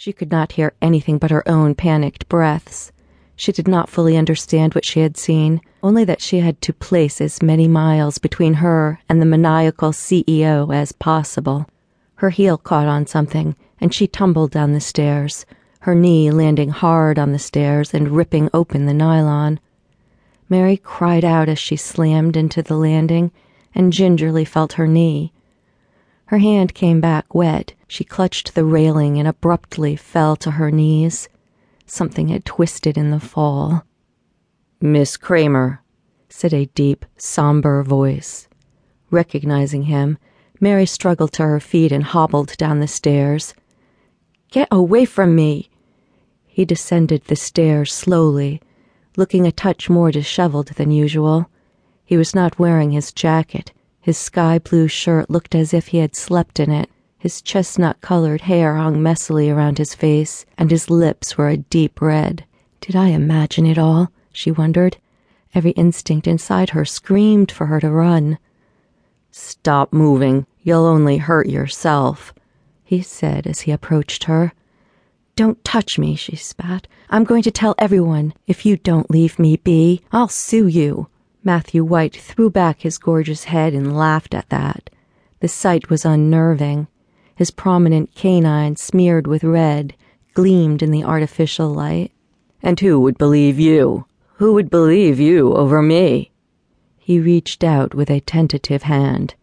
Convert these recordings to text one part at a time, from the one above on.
She could not hear anything but her own panicked breaths. She did not fully understand what she had seen, only that she had to place as many miles between her and the maniacal CEO as possible. Her heel caught on something, and she tumbled down the stairs, her knee landing hard on the stairs and ripping open the nylon. Mary cried out as she slammed into the landing and gingerly felt her knee. Her hand came back wet. She clutched the railing and abruptly fell to her knees. Something had twisted in the fall. Miss Kramer, said a deep, somber voice. Recognizing him, Mary struggled to her feet and hobbled down the stairs. Get away from me! He descended the stairs slowly, looking a touch more disheveled than usual. He was not wearing his jacket his sky blue shirt looked as if he had slept in it. His chestnut colored hair hung messily around his face, and his lips were a deep red. Did I imagine it all? she wondered. Every instinct inside her screamed for her to run. Stop moving. You'll only hurt yourself, he said as he approached her. Don't touch me, she spat. I'm going to tell everyone. If you don't leave me be, I'll sue you. Matthew White threw back his gorgeous head and laughed at that. The sight was unnerving. His prominent canine, smeared with red, gleamed in the artificial light. And who would believe you? Who would believe you over me? He reached out with a tentative hand.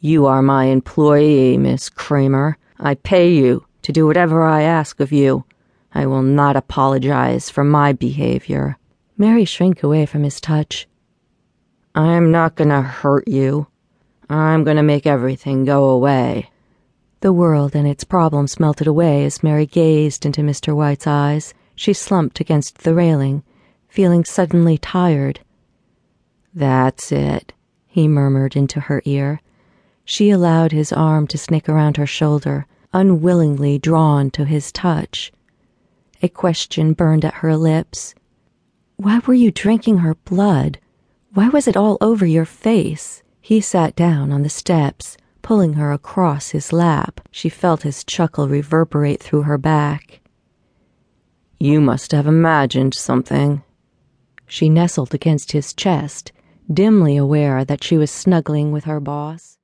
You are my employee, Miss Kramer. I pay you to do whatever I ask of you. I will not apologize for my behavior. Mary shrank away from his touch. I'm not gonna hurt you. I'm gonna make everything go away. The world and its problems melted away as Mary gazed into Mr. White's eyes. She slumped against the railing, feeling suddenly tired. That's it, he murmured into her ear. She allowed his arm to snake around her shoulder, unwillingly drawn to his touch. A question burned at her lips. Why were you drinking her blood? Why was it all over your face? He sat down on the steps, pulling her across his lap. She felt his chuckle reverberate through her back. You must have imagined something. She nestled against his chest, dimly aware that she was snuggling with her boss.